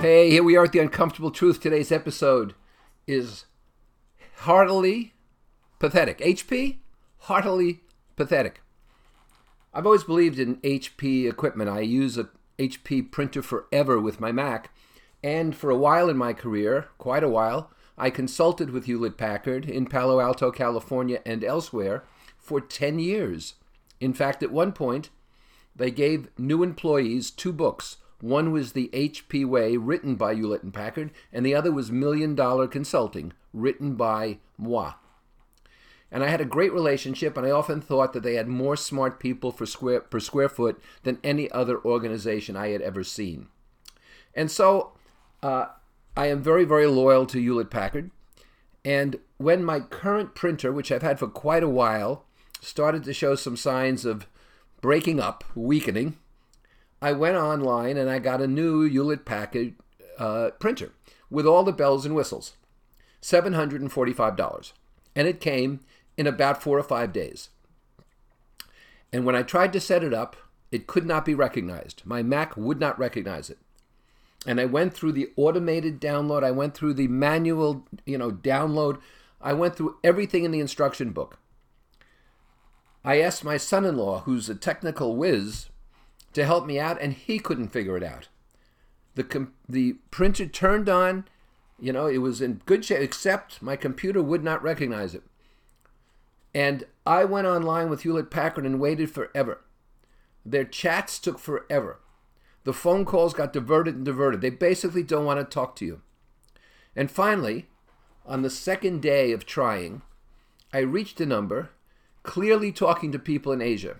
Mm. Hey, here we are at the Uncomfortable Truth. Today's episode is heartily pathetic. HP, heartily pathetic. I've always believed in HP equipment. I use a HP printer forever with my Mac, and for a while in my career, quite a while, I consulted with Hewlett Packard in Palo Alto, California, and elsewhere for 10 years. In fact, at one point, they gave new employees two books one was The HP Way, written by Hewlett and Packard, and the other was Million Dollar Consulting, written by moi. And I had a great relationship, and I often thought that they had more smart people for square, per square foot than any other organization I had ever seen. And so uh, I am very, very loyal to Hewlett Packard. And when my current printer, which I've had for quite a while, started to show some signs of breaking up, weakening, I went online and I got a new Hewlett Packard uh, printer with all the bells and whistles, $745. And it came in about four or five days. And when I tried to set it up, it could not be recognized. My Mac would not recognize it. And I went through the automated download, I went through the manual, you know, download. I went through everything in the instruction book. I asked my son-in-law, who's a technical whiz, to help me out, and he couldn't figure it out. The, com- the printer turned on, you know, it was in good shape, except my computer would not recognize it. And I went online with Hewlett Packard and waited forever. Their chats took forever. The phone calls got diverted and diverted. They basically don't want to talk to you. And finally, on the second day of trying, I reached a number clearly talking to people in Asia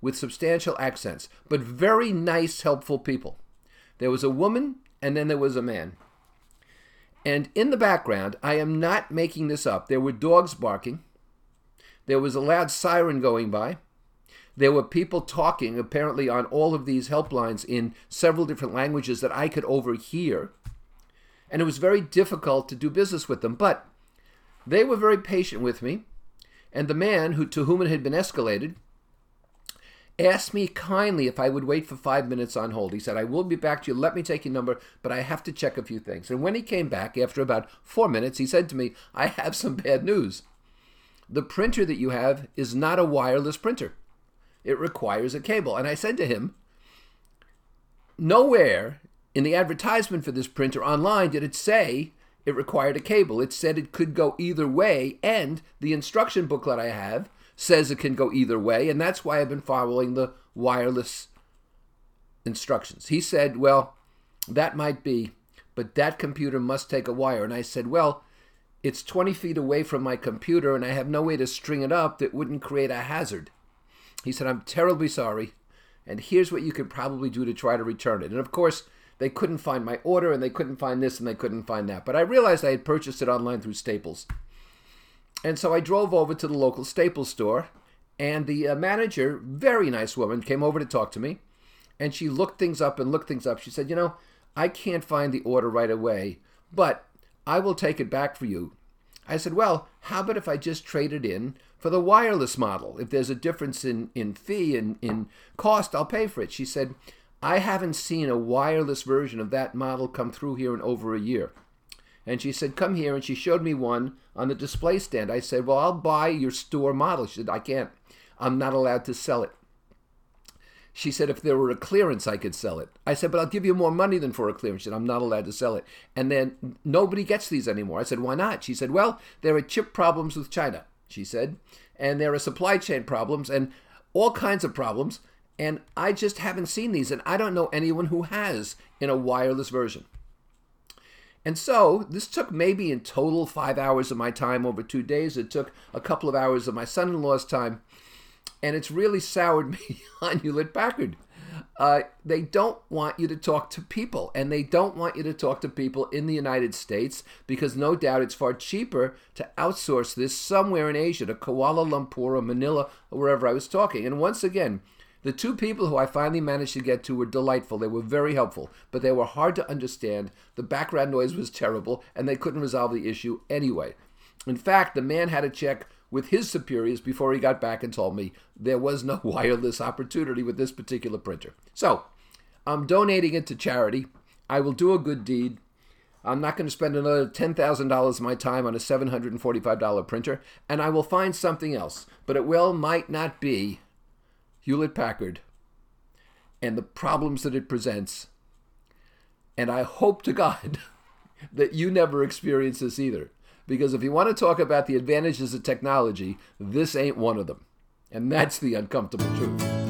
with substantial accents, but very nice, helpful people. There was a woman, and then there was a man. And in the background, I am not making this up, there were dogs barking. There was a loud siren going by. There were people talking, apparently, on all of these helplines in several different languages that I could overhear. And it was very difficult to do business with them. But they were very patient with me. And the man who, to whom it had been escalated asked me kindly if I would wait for five minutes on hold. He said, I will be back to you. Let me take your number, but I have to check a few things. And when he came back after about four minutes, he said to me, I have some bad news. The printer that you have is not a wireless printer, it requires a cable. And I said to him, Nowhere in the advertisement for this printer online did it say it required a cable. It said it could go either way, and the instruction booklet I have says it can go either way, and that's why I've been following the wireless instructions. He said, Well, that might be, but that computer must take a wire. And I said, Well, it's 20 feet away from my computer, and I have no way to string it up that wouldn't create a hazard. He said, I'm terribly sorry, and here's what you could probably do to try to return it. And of course, they couldn't find my order, and they couldn't find this, and they couldn't find that. But I realized I had purchased it online through Staples. And so I drove over to the local Staples store, and the uh, manager, very nice woman, came over to talk to me. And she looked things up and looked things up. She said, You know, I can't find the order right away, but I will take it back for you. I said, Well, how about if I just trade it in for the wireless model? If there's a difference in, in fee and in cost, I'll pay for it. She said, I haven't seen a wireless version of that model come through here in over a year. And she said, Come here. And she showed me one on the display stand. I said, Well, I'll buy your store model. She said, I can't. I'm not allowed to sell it. She said, If there were a clearance, I could sell it. I said, But I'll give you more money than for a clearance. She said, I'm not allowed to sell it. And then nobody gets these anymore. I said, Why not? She said, Well, there are chip problems with China, she said, and there are supply chain problems and all kinds of problems. And I just haven't seen these, and I don't know anyone who has in a wireless version. And so this took maybe in total five hours of my time over two days. It took a couple of hours of my son in law's time. And it's really soured me on Hewlett Packard. Uh, they don't want you to talk to people, and they don't want you to talk to people in the United States because no doubt it's far cheaper to outsource this somewhere in Asia, to Kuala Lumpur or Manila or wherever I was talking. And once again, the two people who I finally managed to get to were delightful. They were very helpful, but they were hard to understand. The background noise was terrible, and they couldn't resolve the issue anyway. In fact, the man had to check with his superiors before he got back and told me there was no wireless opportunity with this particular printer. So, I'm donating it to charity, I will do a good deed. I'm not going to spend another $10,000 of my time on a $745 printer, and I will find something else. But it well might not be Hewlett Packard and the problems that it presents. And I hope to God that you never experience this either. Because if you want to talk about the advantages of technology, this ain't one of them. And that's the uncomfortable truth.